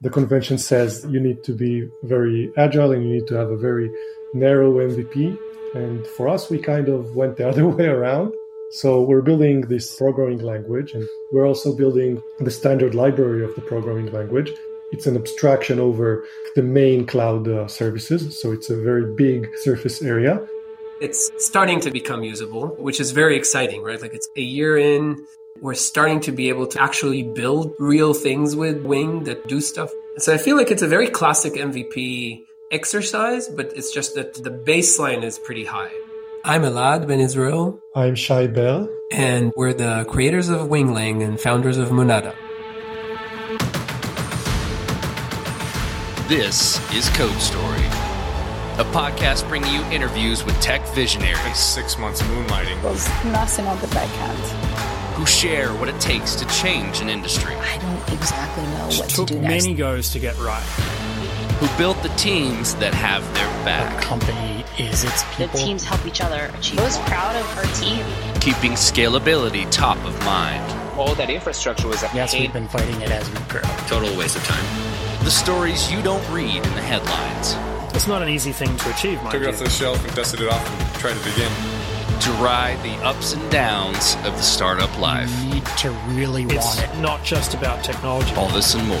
the convention says you need to be very agile and you need to have a very narrow MVP. And for us, we kind of went the other way around. So we're building this programming language and we're also building the standard library of the programming language. It's an abstraction over the main cloud uh, services. So it's a very big surface area. It's starting to become usable, which is very exciting, right? Like it's a year in, we're starting to be able to actually build real things with Wing that do stuff. So I feel like it's a very classic MVP exercise, but it's just that the baseline is pretty high. I'm Elad Ben Israel. I'm Shai Ber. And we're the creators of Winglang and founders of Monada. This is Code Story, a podcast bringing you interviews with tech visionaries. Six months moonlighting. Was nothing on the backhand who share what it takes to change an industry. I don't exactly know what to do next. many goes to get right. Who built the teams that have their back. The company is its people. The teams help each other achieve. I was proud of our team. Keeping scalability top of mind. All that infrastructure was Yes, we've been fighting it as we grow. Total waste of time. The stories you don't read in the headlines. It's not an easy thing to achieve, Took it off the shelf and dusted it off and tried it again to ride the ups and downs of the startup life. You need to really it's want it. not just about technology. All this and more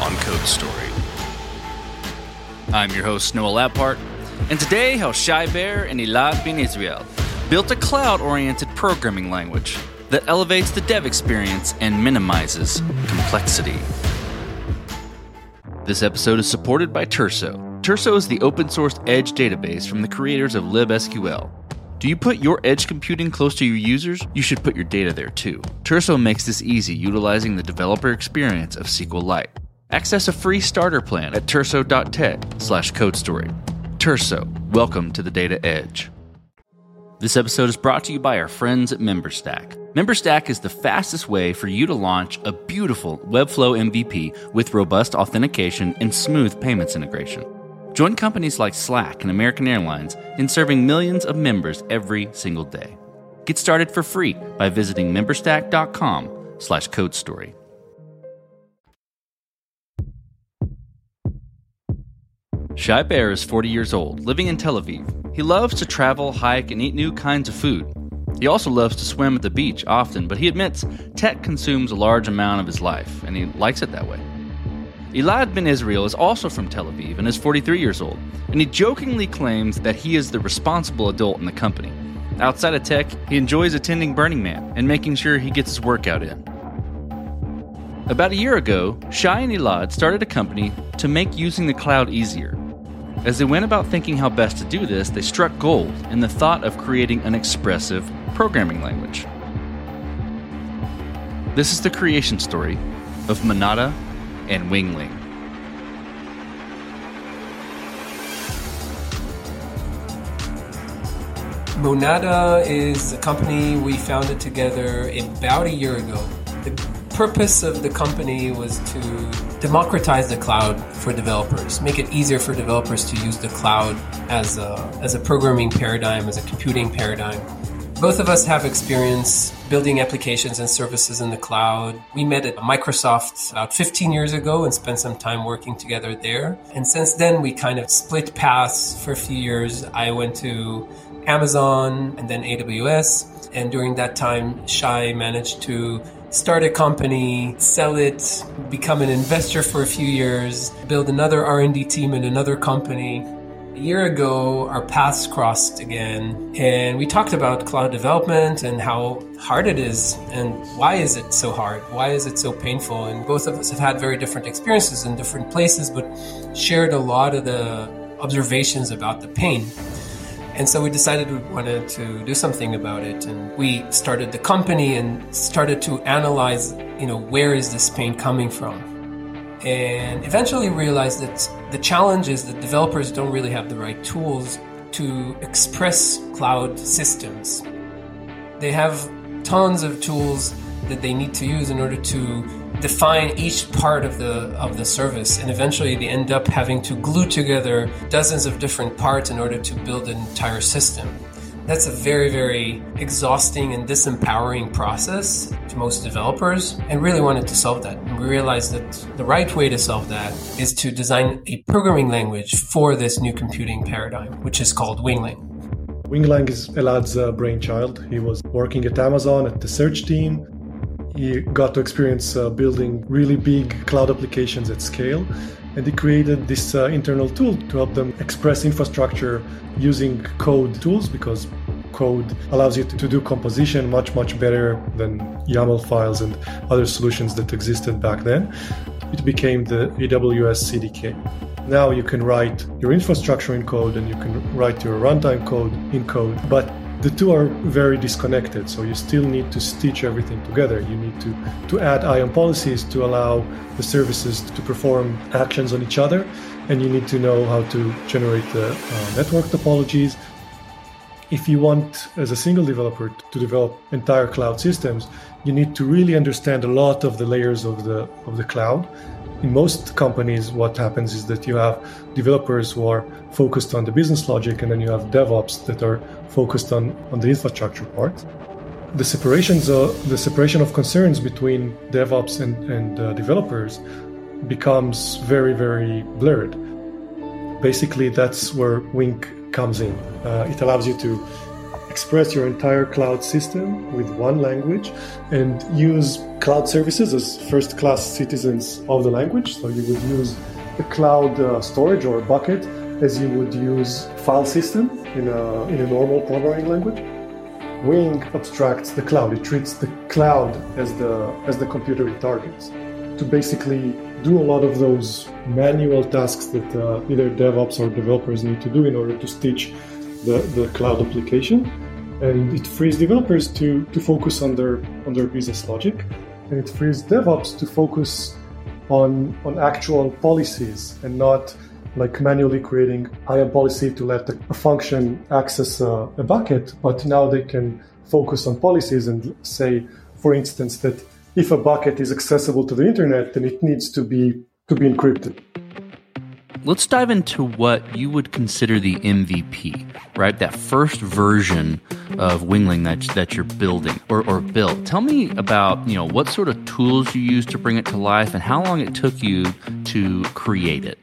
on Code Story. I'm your host, Noah Labhart, and today how Shai Ber and Elad Ben Israel built a cloud oriented programming language that elevates the dev experience and minimizes complexity. This episode is supported by Turso. Turso is the open source edge database from the creators of libsql do you put your edge computing close to your users? You should put your data there too. Turso makes this easy utilizing the developer experience of SQLite. Access a free starter plan at turso.tech slash codestory. Turso, welcome to the data edge. This episode is brought to you by our friends at MemberStack. MemberStack is the fastest way for you to launch a beautiful Webflow MVP with robust authentication and smooth payments integration. Join companies like Slack and American Airlines in serving millions of members every single day. Get started for free by visiting memberstack.com slash code story. Shai Ber is 40 years old, living in Tel Aviv. He loves to travel, hike, and eat new kinds of food. He also loves to swim at the beach often, but he admits tech consumes a large amount of his life, and he likes it that way. Elad Ben Israel is also from Tel Aviv and is 43 years old, and he jokingly claims that he is the responsible adult in the company. Outside of tech, he enjoys attending Burning Man and making sure he gets his workout in. About a year ago, Shai and Elad started a company to make using the cloud easier. As they went about thinking how best to do this, they struck gold in the thought of creating an expressive programming language. This is the creation story of Monada and Winglang. Monada is a company we founded together about a year ago. The purpose of the company was to democratize the cloud for developers, make it easier for developers to use the cloud as a, as a programming paradigm, as a computing paradigm. Both of us have experience building applications and services in the cloud. We met at Microsoft about 15 years ago and spent some time working together there. And since then, we kind of split paths for a few years. I went to Amazon and then AWS. And during that time, Shai managed to start a company, sell it, become an investor for a few years, build another R&D team in another company. A year ago, our paths crossed again, and we talked about cloud development and how hard it is, and why is it so hard? Why is it so painful? And both of us have had very different experiences in different places, but shared a lot of the observations about the pain. And so we decided we wanted to do something about it. And we started the company and started to analyze, you know, where is this pain coming from? And eventually realized that the challenge is that developers don't really have the right tools to express cloud systems. They have tons of tools that they need to use in order to define each part of the of the service and eventually they end up having to glue together dozens of different parts in order to build an entire system That's a very, very exhausting and disempowering process to most developers and really wanted to solve that. And we realized that the right way to solve that is to design a programming language for this new computing paradigm, which is called Winglang. Winglang is Elad's uh, brainchild. He was working at Amazon at the search team. He got to experience uh, building really big cloud applications at scale. And they created this uh, internal tool to help them express infrastructure using code tools because code allows you to, to do composition much, much better than YAML files and other solutions that existed back then. It became the AWS CDK. Now you can write your infrastructure in code and you can write your runtime code in code, but the two are very disconnected. So you still need to stitch everything together. You need to, to add IAM policies to allow the services to perform actions on each other. And you need to know how to generate the uh, network topologies. If you want, as a single developer, to develop entire cloud systems, you need to really understand a lot of the layers of the of the cloud in most companies, what happens is that you have developers who are focused on the business logic, and then you have DevOps that are focused on, on the infrastructure part. The separations, uh, the separation of concerns between DevOps and, and uh, developers becomes very, very blurred. Basically, that's where Wing comes in. Uh, it allows you to express your entire cloud system with one language and use cloud services as first class citizens of the language. So you would use a cloud uh, storage or bucket as you would use file system in a, in a normal programming language. Wing abstracts the cloud. It treats the cloud as the as the computer it targets to basically do a lot of those manual tasks that uh, either DevOps or developers need to do in order to stitch the, the cloud application and it frees developers to, to focus on their on their business logic and it frees DevOps to focus on on actual policies and not like manually creating IAM policy to let a function access a, a bucket, but now they can focus on policies and say, for instance, that if a bucket is accessible to the internet, then it needs to be to be encrypted. Let's dive into what you would consider the MVP, right? That first version of Winglang that, that you're building or, or built. Tell me about, you know, what sort of tools you use to bring it to life and how long it took you to create it.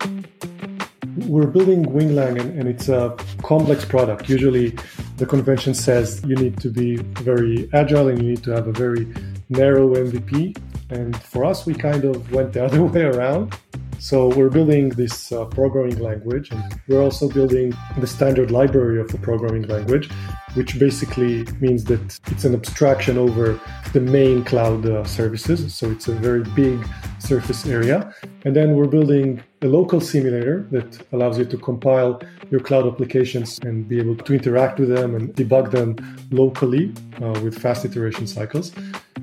We're building Winglang and, and it's a complex product. Usually the convention says you need to be very agile and you need to have a very narrow MVP. And for us, we kind of went the other way around. So we're building this uh, programming language, and we're also building the standard library of the programming language, which basically means that it's an abstraction over the main cloud uh, services. So it's a very big surface area. And then we're building a local simulator that allows you to compile your cloud applications and be able to interact with them and debug them locally uh, with fast iteration cycles.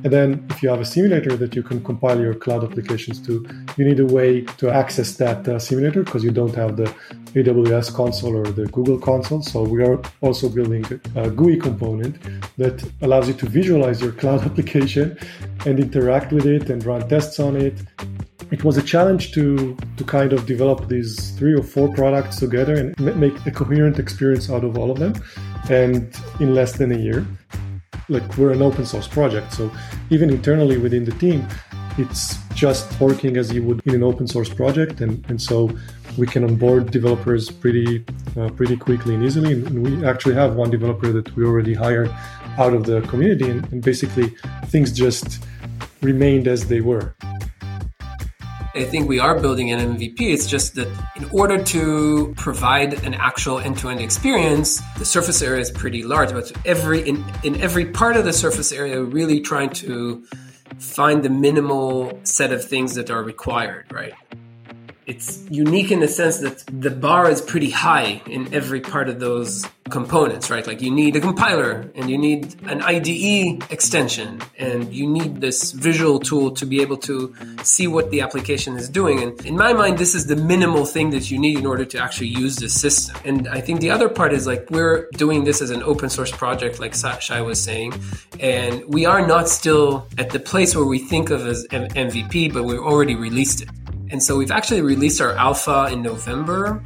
And then if you have a simulator that you can compile your cloud applications to, you need a way to access that uh, simulator because you don't have the AWS console or the Google console. So we are also building a GUI component that allows you to visualize your cloud application and interact with it and run tests on it. It was a challenge to to kind of develop these three or four products together and make a coherent experience out of all of them, and in less than a year like we're an open source project so even internally within the team it's just working as you would in an open source project and, and so we can onboard developers pretty uh, pretty quickly and easily. And we actually have one developer that we already hired out of the community and, and basically things just remained as they were I think we are building an MVP. It's just that in order to provide an actual end-to-end experience, the surface area is pretty large. But every in, in every part of the surface area, we're really trying to find the minimal set of things that are required, right? It's unique in the sense that the bar is pretty high in every part of those components, right? Like you need a compiler and you need an IDE extension and you need this visual tool to be able to see what the application is doing. And in my mind, this is the minimal thing that you need in order to actually use the system. And I think the other part is like we're doing this as an open source project, like Shai was saying, and we are not still at the place where we think of as MVP, but we've already released it. And so we've actually released our alpha in November,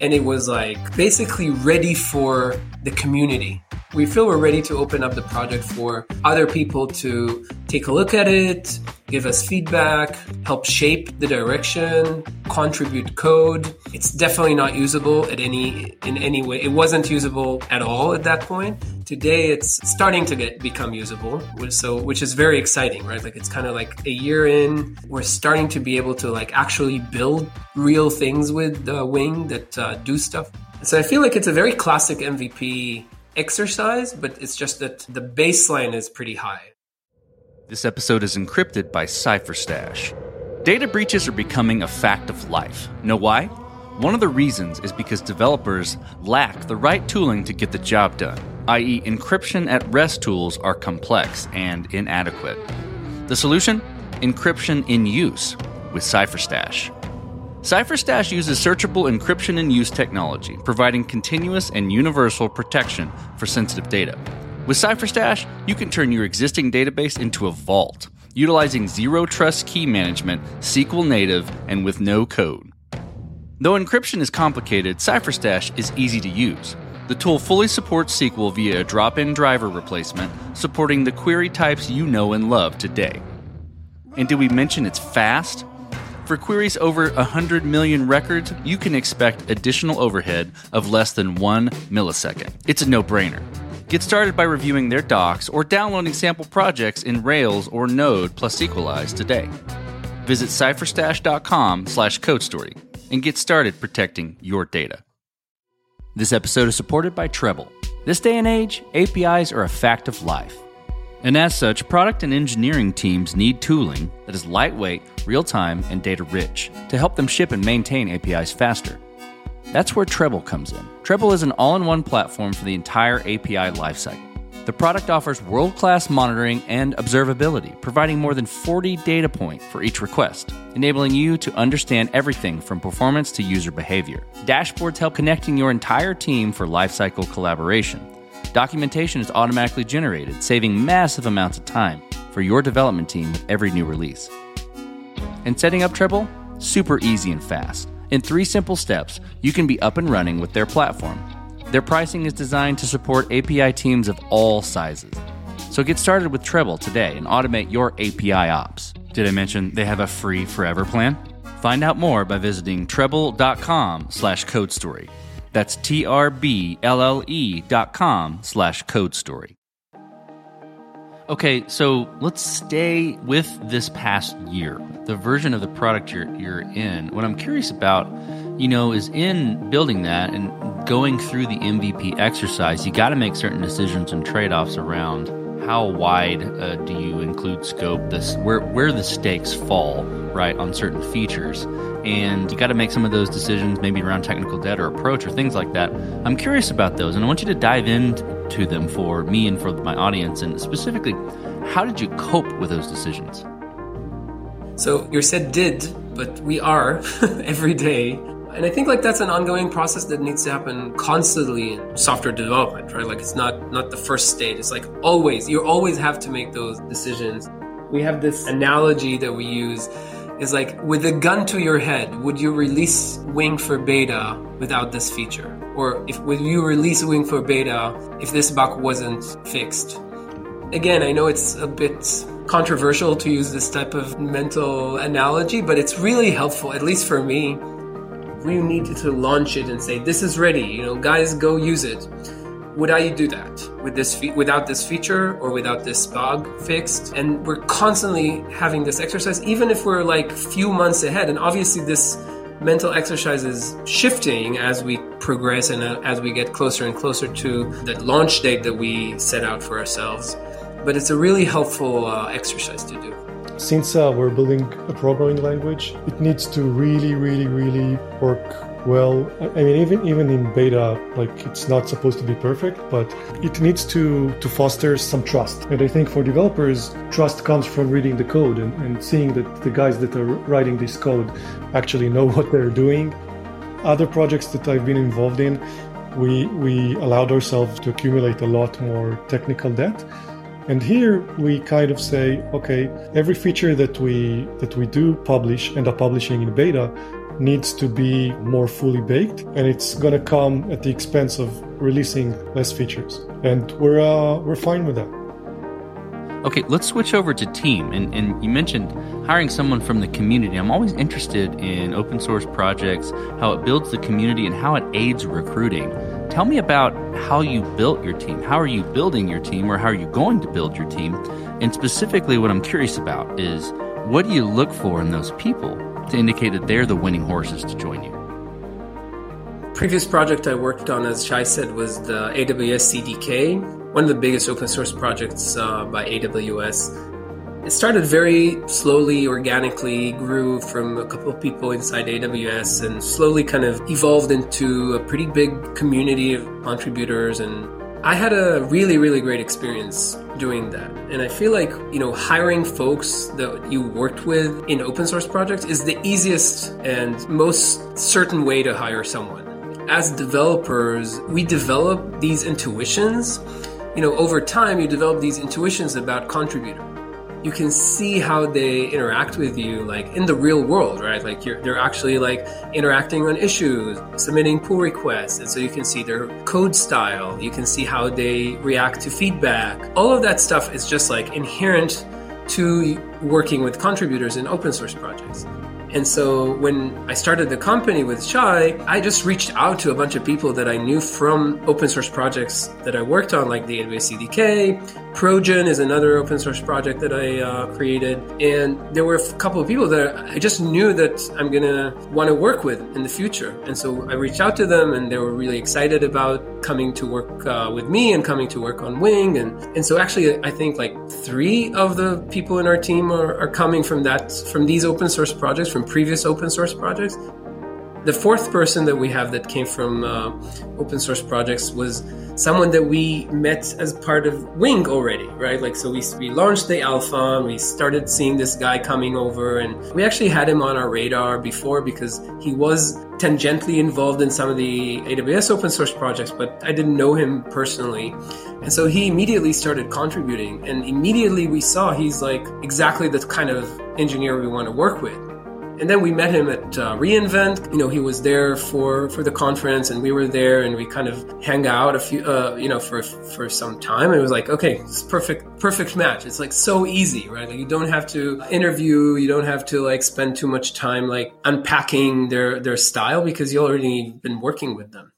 and it was like basically ready for the community. We feel we're ready to open up the project for other people to take a look at it, give us feedback, help shape the direction, contribute code. It's definitely not usable at any in any way. It wasn't usable at all at that point. Today it's starting to get become usable, which so which is very exciting, right? Like it's kind of like a year in, we're starting to be able to like actually build real things with uh, Wing that uh, do stuff. So I feel like it's a very classic MVP exercise, but it's just that the baseline is pretty high. This episode is encrypted by CipherStash. Data breaches are becoming a fact of life. Know why? One of the reasons is because developers lack the right tooling to get the job done, i.e., encryption at rest tools are complex and inadequate. The solution? Encryption in use with CipherStash. CipherStash uses searchable encryption and use technology, providing continuous and universal protection for sensitive data. With CipherStash, you can turn your existing database into a vault, utilizing zero trust key management, SQL native, and with no code. Though encryption is complicated, CipherStash is easy to use. The tool fully supports SQL via a drop in driver replacement, supporting the query types you know and love today. And did we mention it's fast? For queries over 100 million records, you can expect additional overhead of less than one millisecond. It's a no brainer. Get started by reviewing their docs or downloading sample projects in Rails or Node plus Sequelize today. Visit cipherstash.com slash codestory and get started protecting your data. This episode is supported by Treblle. This day and age, APIs are a fact of life. And as such, product and engineering teams need tooling that is lightweight, real time, and data rich to help them ship and maintain APIs faster. That's where Treblle comes in. Treblle is an all in one platform for the entire API lifecycle. The product offers world class monitoring and observability, providing more than 40 data points for each request, enabling you to understand everything from performance to user behavior. Dashboards help connecting your entire team for lifecycle collaboration. Documentation is automatically generated, saving massive amounts of time for your development team with every new release. And setting up Treblle? Super easy and fast. In three simple steps, you can be up and running with their platform. Their pricing is designed to support API teams of all sizes. So get started with Treblle today and automate your API ops. Did I mention they have a free forever plan? Find out more by visiting treblle.com slash code story. That's T-R-B-L-L-E dot com slash code story. Okay, so let's stay with this past year, the version of the product you're, you're in. What I'm curious about, you know, is in building that and going through the MVP exercise, you got to make certain decisions and trade offs around how wide uh, do you include scope, this where where the stakes fall, right, on certain features, and you got to make some of those decisions, maybe around technical debt or approach or things like that. I'm curious about those, and I want you to dive into them for me and for my audience, and specifically, how did you cope with those decisions? So you said did, but we are every day and I think like that's an ongoing process that needs to happen constantly in software development, right? Like it's not not the first stage. It's like always you always have to make those decisions. We have this analogy that we use is like with a gun to your head, would you release Wing for beta without this feature? Or if would you release Wing for beta if this bug wasn't fixed? Again, I know it's a bit controversial to use this type of mental analogy, but it's really helpful, at least for me, we needed to launch it and say this is ready you know guys go use it. Would i do that with this fe- without this feature or without this bug fixed? And we're constantly having this exercise even if we're like few months ahead. And obviously this mental exercise is shifting as we progress and uh, as we get closer and closer to the launch date that we set out for ourselves. But it's a really helpful uh, exercise to do since uh, we're building a programming language, it needs to really, really, really work well. I mean, even even in beta, like it's not supposed to be perfect, but it needs to to foster some trust. And I think for developers, trust comes from reading the code and, and seeing that the guys that are writing this code actually know what they're doing. Other projects that I've been involved in, we we allowed ourselves to accumulate a lot more technical debt and here we kind of say, okay, every feature that we that we do publish end up publishing in beta, needs to be more fully baked, and it's going to come at the expense of releasing less features. And we're uh, we're fine with that. Okay, let's switch over to team. And, and you mentioned hiring someone from the community. I'm always interested in open source projects, how it builds the community, and how it aids recruiting. Tell me about how you built your team. How are you building your team, or how are you going to build your team? And specifically, what I'm curious about is what do you look for in those people to indicate that they're the winning horses to join you? Previous project I worked on, as Shai said, was the AWS CDK, one of the biggest open source projects uh, by AWS. It started very slowly, organically, grew from a couple of people inside AWS and slowly kind of evolved into a pretty big community of contributors. And I had a really, really great experience doing that. And I feel like, you know, hiring folks that you worked with in open source projects is the easiest and most certain way to hire someone. As developers, we develop these intuitions you know, over time, you develop these intuitions about contributor. You can see how they interact with you, like in the real world, right? Like they're actually like interacting on issues, submitting pull requests, and so you can see their code style. You can see how they react to feedback. All of that stuff is just like inherent to working with contributors in open source projects. And so when I started the company with Shai, I just reached out to a bunch of people that I knew from open source projects that I worked on, like the AWS CDK. Projen is another open source project that I uh, created. And there were a couple of people that I just knew that I'm going to want to work with in the future. And so I reached out to them and they were really excited about coming to work uh, with me and coming to work on Wing. And, and so actually, I think like three of the people in our team are, are coming from that, from these open source projects, from previous open source projects. The fourth person that we have that came from uh, open source projects was someone that we met as part of Wing already, right? Like, so we, we launched the alpha and we started seeing this guy coming over and we actually had him on our radar before because he was tangentially involved in some of the AWS open source projects, but I didn't know him personally. And so he immediately started contributing and immediately we saw he's like exactly the kind of engineer we want to work with. And then we met him at uh, reInvent. You know, he was there for for the conference, and we were there, and we kind of hang out a few, uh, you know, for for some time. And it was like, okay, it's perfect, perfect match. It's like so easy, right? Like you don't have to interview, you don't have to like spend too much time like unpacking their their style because you already been working with them.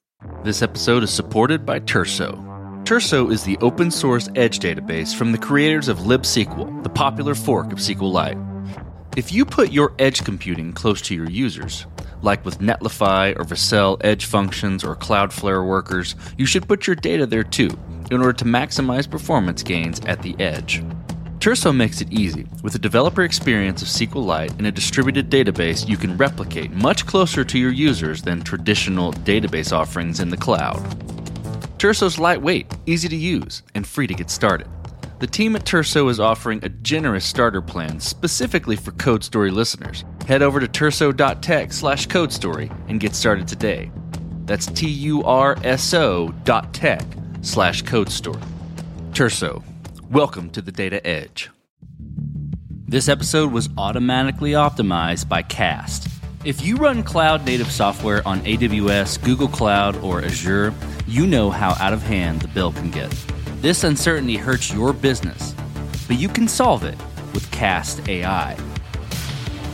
This episode is supported by Turso. Turso is the open source edge database from the creators of libSQL, the popular fork of SQLite. If you put your edge computing close to your users, like with Netlify or Vercel edge functions or Cloudflare workers, you should put your data there too in order to maximize performance gains at the edge. Turso makes it easy. With a developer experience of SQLite and a distributed database you can replicate much closer to your users than traditional database offerings in the cloud. Turso's lightweight, easy to use, and free to get started. The team at Turso is offering a generous starter plan specifically for Code Story listeners. Head over to turso.tech slash codestory and get started today. That's T-U-R-S-O dot tech slash codestory. Turso, welcome to the Data Edge. This episode was automatically optimized by Cast. If you run cloud native software on AWS, Google Cloud, or Azure, you know how out of hand the bill can get. This uncertainty hurts your business, but you can solve it with Cast AI.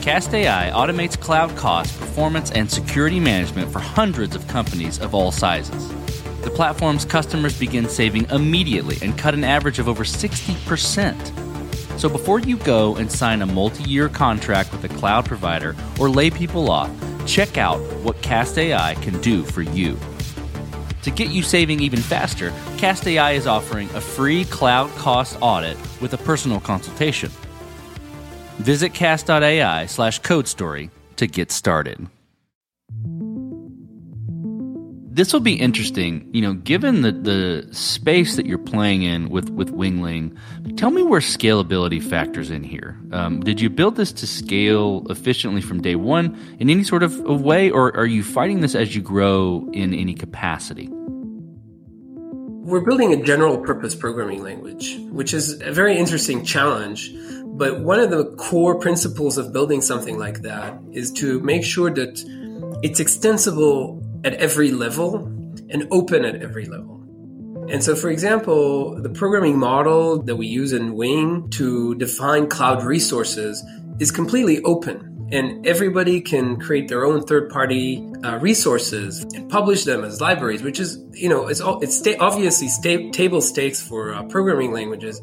Cast AI automates cloud cost, performance, and security management for hundreds of companies of all sizes. The platform's customers begin saving immediately and cut an average of over 60%. So before you go and sign a multi year contract with a cloud provider or lay people off, check out what Cast AI can do for you. To get you saving even faster, Cast AI is offering a free cloud cost audit with a personal consultation. Visit cast.ai slash code story to get started. This will be interesting, you know, given the, the space that you're playing in with, with Winglang. Tell me where scalability factors in here. Um, did you build this to scale efficiently from day one in any sort of, of way, or are you fighting this as you grow in any capacity? We're building a general purpose programming language, which is a very interesting challenge But one of the core principles of building something like that is to make sure that it's extensible at every level and open at every level. And so, for example, the programming model that we use in Wing to define cloud resources is completely open. And everybody can create their own third-party uh, resources and publish them as libraries, which is, you know, it's all, it's sta- obviously sta- table stakes for uh, programming languages,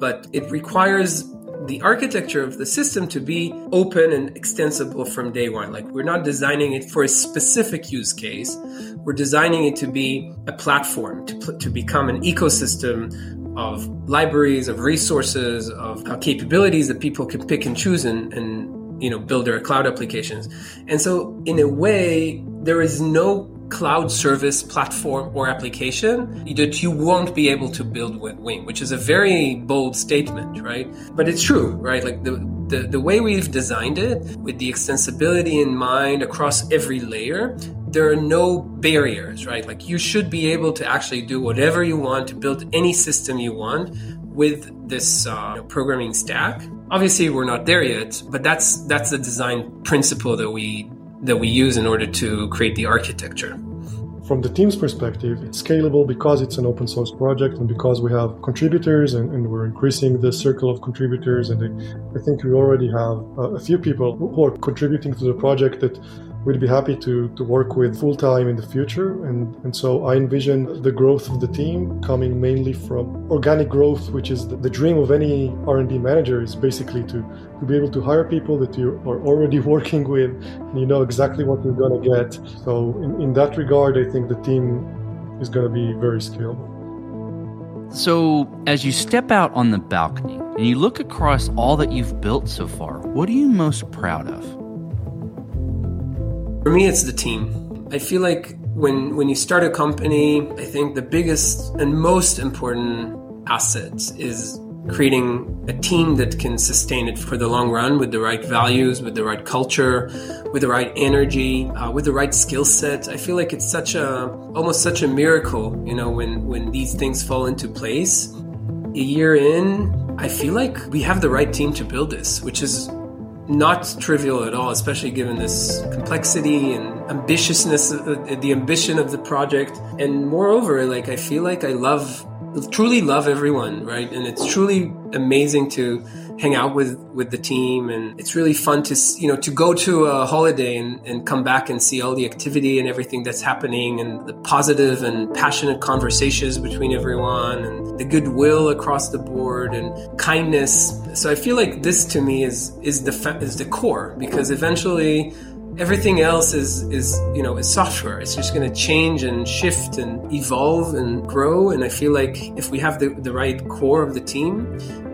but it requires the architecture of the system to be open and extensible from day one. Like we're not designing it for a specific use case. We're designing it to be a platform to, to become an ecosystem of libraries, of resources, of uh, capabilities that people can pick and choose and, and you know build their cloud applications. And so in a way, there is no cloud service platform or application that you won't be able to build with Wing, which is a very bold statement, right? But it's true, right? Like the, the, the way we've designed it with the extensibility in mind across every layer, there are no barriers, right? Like you should be able to actually do whatever you want to build any system you want with this uh, programming stack. Obviously, we're not there yet, but that's that's the design principle that we that we use in order to create the architecture. From the team's perspective, it's scalable because it's an open source project and because we have contributors and, and we're increasing the circle of contributors. And I, think we already have uh, a few people who are contributing to the project that we'd be happy to, to work with full time in the future. And, and so I envision the growth of the team coming mainly from organic growth, which is the, the dream of any R&D manager is basically to, to be able to hire people that you are already working with and you know exactly what you're going to get. So in, in that regard, I think the team is going to be very scalable. So, as you step out on the balcony and you look across all that you've built so far, what are you most proud of? For me, it's the team. I feel like when when you start a company, I think the biggest and most important asset is creating a team that can sustain it for the long run with the right values, with the right culture, with the right energy, uh, with the right skill set. I feel like it's such a almost such a miracle, you know, when when these things fall into place. A year in, I feel like we have the right team to build this, which is not trivial at all, especially given this complexity and ambitiousness, uh, the ambition of the project. And moreover, like I feel like I love, truly love everyone, right? And it's truly amazing to hang out with with the team and it's really fun to you know to go to a holiday and, and come back and see all the activity and everything that's happening and the positive and passionate conversations between everyone and the goodwill across the board and kindness so i feel like this to me is is the is the core because eventually everything else is is you know is software. It's just going to change and shift and evolve and grow and i feel like if we have the, the right core of the team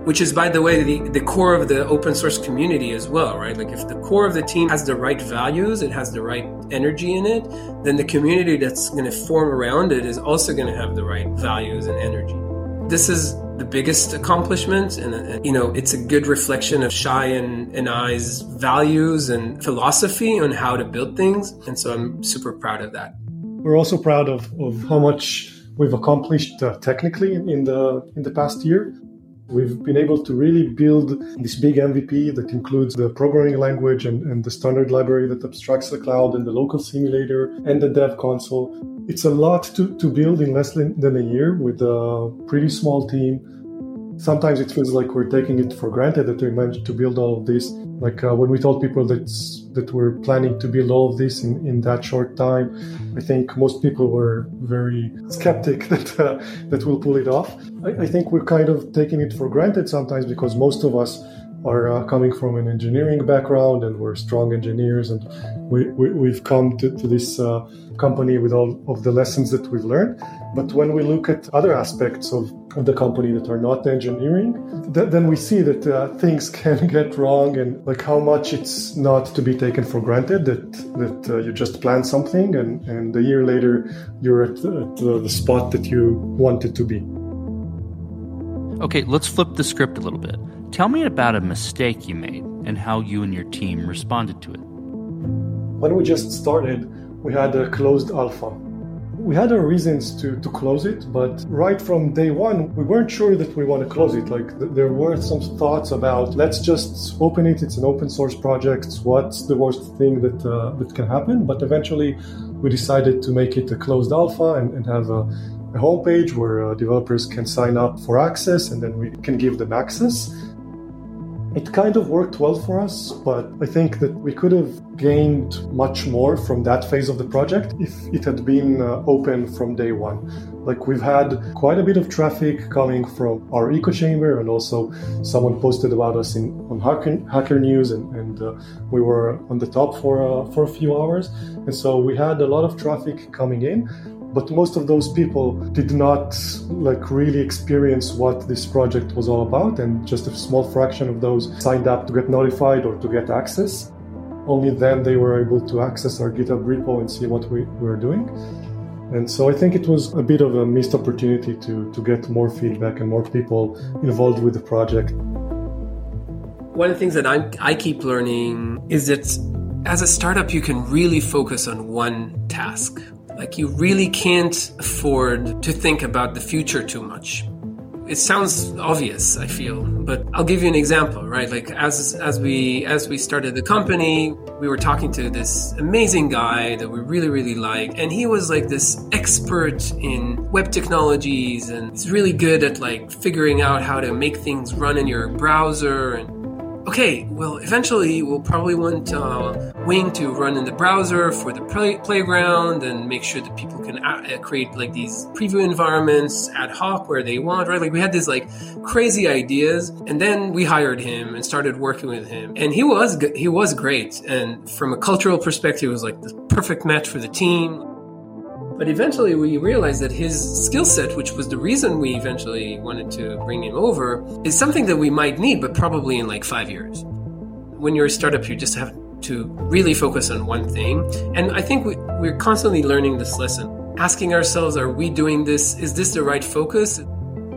which is by the way the, the core of the open source community as well right? Like if the core of the team has the right values it has the right energy in it then the community that's going to form around it is also going to have the right values and energy. This is the biggest accomplishment and, and, you know it's a good reflection of Shai and, and I's values and philosophy on how to build things and so i'm super proud of that. We're also proud of, of how much we've accomplished uh, technically in the in the past year We've been able to really build this big MVP that includes the programming language and, and, the standard library that abstracts the cloud and the local simulator and the dev console. It's a lot to, to build in less than, a year with a pretty small team. Sometimes it feels like we're taking it for granted that we managed to build all of this. Like uh, when we told people that that we're planning to build all of this in, in that short time, I think most people were very skeptic that uh, that we'll pull it off. I, I, think we're kind of taking it for granted sometimes because most of us are uh, coming from an engineering background and we're strong engineers and we, we, have come to, to this uh, company with all of the lessons that we've learned. But when we look at other aspects of, of the company that are not engineering, th- then we see that uh, things can get wrong and like how much it's not to be taken for granted that, that uh, you just plan something and, and a year later you're at, at the spot that you wanted to be. Okay, let's flip the script a little bit. Tell me about a mistake you made and how you and your team responded to it. When we just started, we had a closed alpha. we had our reasons to, to close it, but right from day one, we weren't sure that we want to close it. Like th- there were some thoughts about let's just open it. It's an open source project. What's the worst thing that uh, that can happen? But eventually, we decided to make it a closed alpha and, and have a, a homepage where uh, developers can sign up for access, and then we can give them access. It kind of worked well for us, but I think that we could have gained much more from that phase of the project if it had been uh, open from day one. Like we've had quite a bit of traffic coming from our echo chamber, and also someone posted about us in on Hacker, Hacker News, and, and uh, we were on the top for uh, for a few hours, and so we had a lot of traffic coming in but most of those people did not like really experience what this project was all about and just a small fraction of those signed up to get notified or to get access. Only then they were able to access our github repo and see what we were doing. And so i think it was a bit of a missed opportunity to, to get more feedback and more people involved with the project. One of the things that i I keep learning is that as a startup, you can really focus on one task. Like you really can't afford to think about the future too much. It sounds obvious, I feel, but I'll give you an example, right? Like as as we as we started the company, we were talking to this amazing guy that we really really like, and he was like this expert in web technologies and he's really good at like figuring out how to make things run in your browser and okay, well, eventually we'll probably want uh, Wing to run in the browser for the play- playground and make sure that people can a- create like these preview environments ad hoc where they want, right? Like we had these like crazy ideas, and then we hired him and started working with him, and he was he was great, and from a cultural perspective, he was like the perfect match for the team. But eventually we realized that his skill set, which was the reason we eventually wanted to bring him over, is something that we might need, but probably in like five years. When you're a startup, you just have to really focus on one thing. And I think we, we're constantly learning this lesson, asking ourselves, are we doing this? Is this the right focus?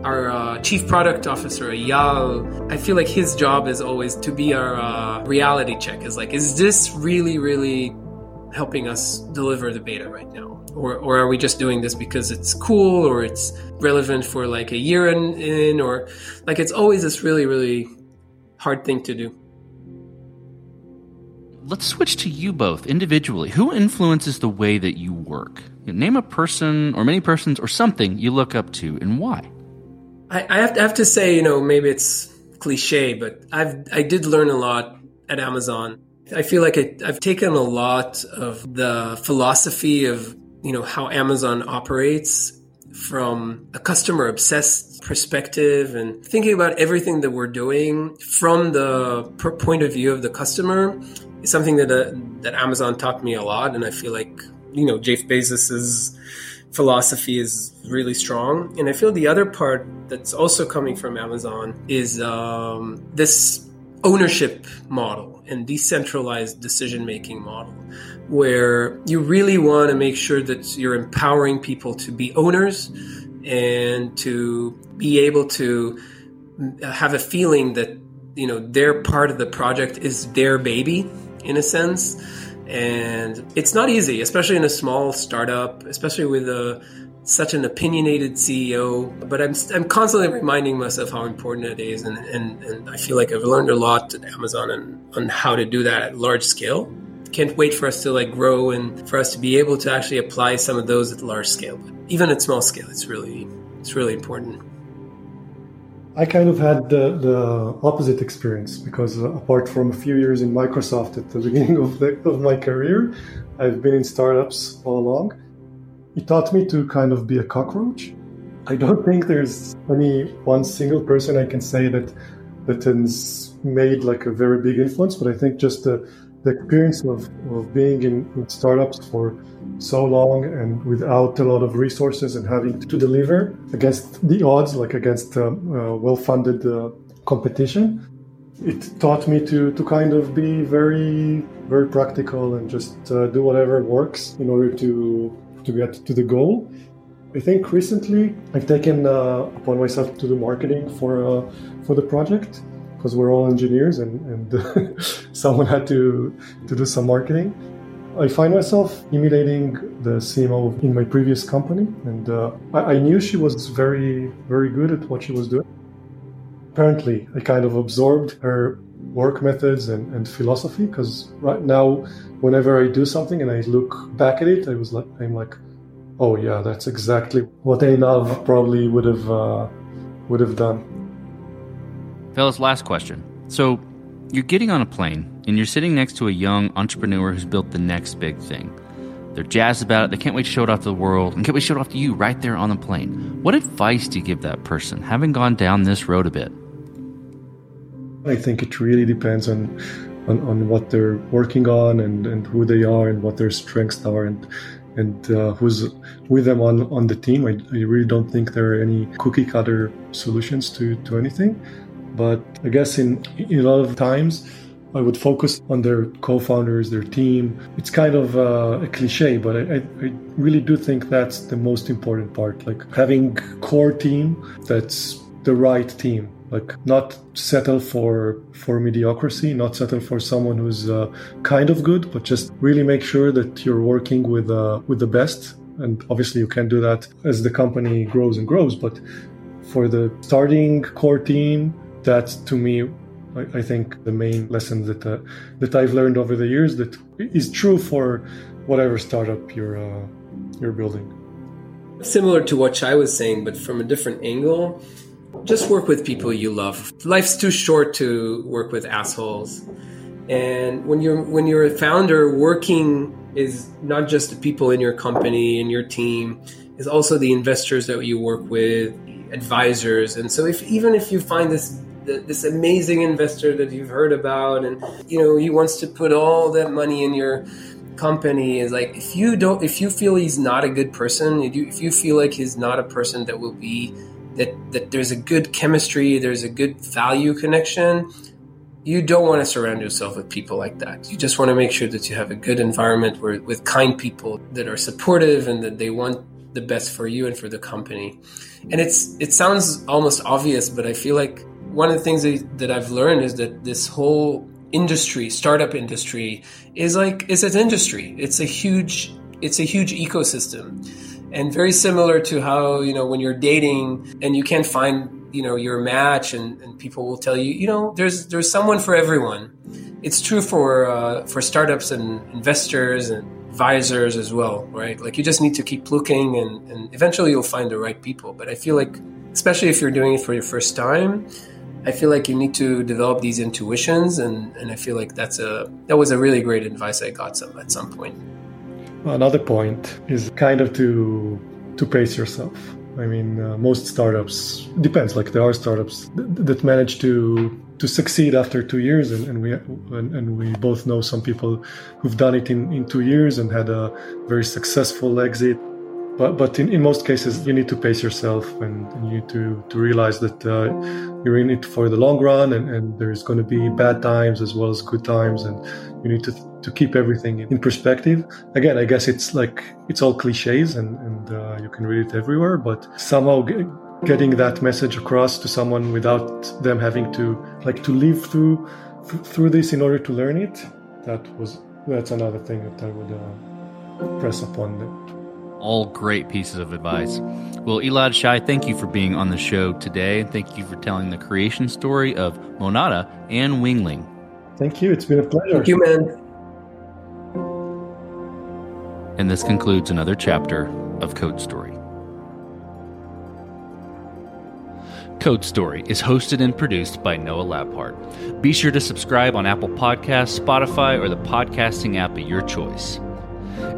Our uh, chief product officer, Eyal, I feel like his job is always to be our uh, reality check. Is like, is this really, really helping us deliver the beta right now? Or, or are we just doing this because it's cool or it's relevant for like a year in, in or like it's always this really, really hard thing to do. Let's switch to you both individually. Who influences the way that you work? Name a person or many persons or something you look up to and why. I, I have, to, I have to say, you know, maybe it's cliche, but I've I did learn a lot at Amazon. I feel like I, I've taken a lot of the philosophy of you know how Amazon operates from a customer obsessed perspective and thinking about everything that we're doing from the point of view of the customer is something that uh, that Amazon taught me a lot. And I feel like you know Jeff Bezos's philosophy is really strong. And I feel the other part that's also coming from Amazon is um, this ownership model and decentralized decision making model where you really want to make sure that you're empowering people to be owners and to be able to have a feeling that you know their part of the project is their baby in a sense and it's not easy especially in a small startup especially with a such an opinionated CEO, but I'm, I'm constantly reminding myself how important it is. And, and, and I feel like I've learned a lot at Amazon and on how to do that at large scale. Can't wait for us to like grow and for us to be able to actually apply some of those at large scale. But even at small scale, it's really, it's really important. I kind of had the, the opposite experience because uh, apart from a few years in Microsoft at the beginning of, the, of my career, I've been in startups all along it taught me to kind of be a cockroach. I don't think there's any one single person I can say that that has made like a very big influence, but I think just the, the experience of, of being in, in startups for so long and without a lot of resources and having to deliver against the odds, like against um, uh, well-funded uh, competition, it taught me to, to kind of be very, very practical and just uh, do whatever works in order to to get to the goal. I think recently I've taken uh, upon myself to do marketing for uh, for the project because we're all engineers and, and someone had to to do some marketing. I find myself emulating the CMO in my previous company, and uh, I, I knew she was very, very good at what she was doing. Apparently, I kind of absorbed her work methods and, and philosophy because right now, whenever I do something and I look back at it, I was like, I'm like, oh yeah, that's exactly what Einav probably would have uh, would have done. Fellas, last question. So, you're getting on a plane and you're sitting next to a young entrepreneur who's built the next big thing. They're jazzed about it. They can't wait to show it off to the world and can't wait to show it off to you right there on the plane. What advice do you give that person, having gone down this road a bit? I think it really depends on on, on what they're working on and, and who they are and what their strengths are and and uh, who's with them on, on the team. I, I really don't think there are any cookie cutter solutions to, to anything. But I guess in, in a lot of times, I would focus on their co-founders, their team. It's kind of uh, a cliche, but I, I, really do think that's the most important part. Like having core team that's the right team like not settle for for mediocrity not settle for someone who's uh, kind of good but just really make sure that you're working with uh, with the best and obviously you can do that as the company grows and grows but for the starting core team that to me I, I think the main lesson that uh, that I've learned over the years that is true for whatever startup you're uh, you're building similar to what Shai was saying but from a different angle just work with people you love. Life's too short to work with assholes. And when you're when you're a founder, working is not just the people in your company and your team, is also the investors that you work with, advisors. And so if even if you find this this amazing investor that you've heard about and you know he wants to put all that money in your company is like if you don't if you feel he's not a good person if you, if you feel like he's not a person that will be that that there's a good chemistry, there's a good value connection, you don't want to surround yourself with people like that. You just want to make sure that you have a good environment where, with kind people that are supportive and that they want the best for you and for the company. And it's it sounds almost obvious, but I feel like one of the things that, I've learned is that this whole industry, startup industry, is like is an industry. It's a huge it's a huge ecosystem. And very similar to how you know when you're dating and you can't find you know your match and, and people will tell you you know there's there's someone for everyone. It's true for uh, for startups and investors and advisors as well right? Like you just need to keep looking and, and eventually you'll find the right people. But i feel like especially if you're doing it for your first time I feel like you need to develop these intuitions, and, and I feel like that's a that was a really great advice I got some at some point. Another point is kind of to to pace yourself. I mean, uh, most startups depends. Like there are startups th- that manage to to succeed after two years, and, and we and, and, we both know some people who've done it in, in two years and had a very successful exit. But but in, in most cases, you need to pace yourself, and, and you need to to realize that uh, you're in it for the long run, and, and there's going to be bad times as well as good times, and you need to to keep everything in perspective. Again, I guess it's like it's all cliches and, and uh, you can read it everywhere, but somehow getting that message across to someone without them having to like to live through th- through this in order to learn it, that was that's another thing that I would uh, press upon them. All great pieces of advice. Well, Elad Shai, thank you for being on the show today. Thank you for telling the creation story of Monada and Winglang. Thank you. It's been a pleasure. Thank you, man. And this concludes another chapter of Code Story. Code Story is hosted and produced by Noah Labhart. Be sure to subscribe on Apple Podcasts, Spotify, or the podcasting app of your choice.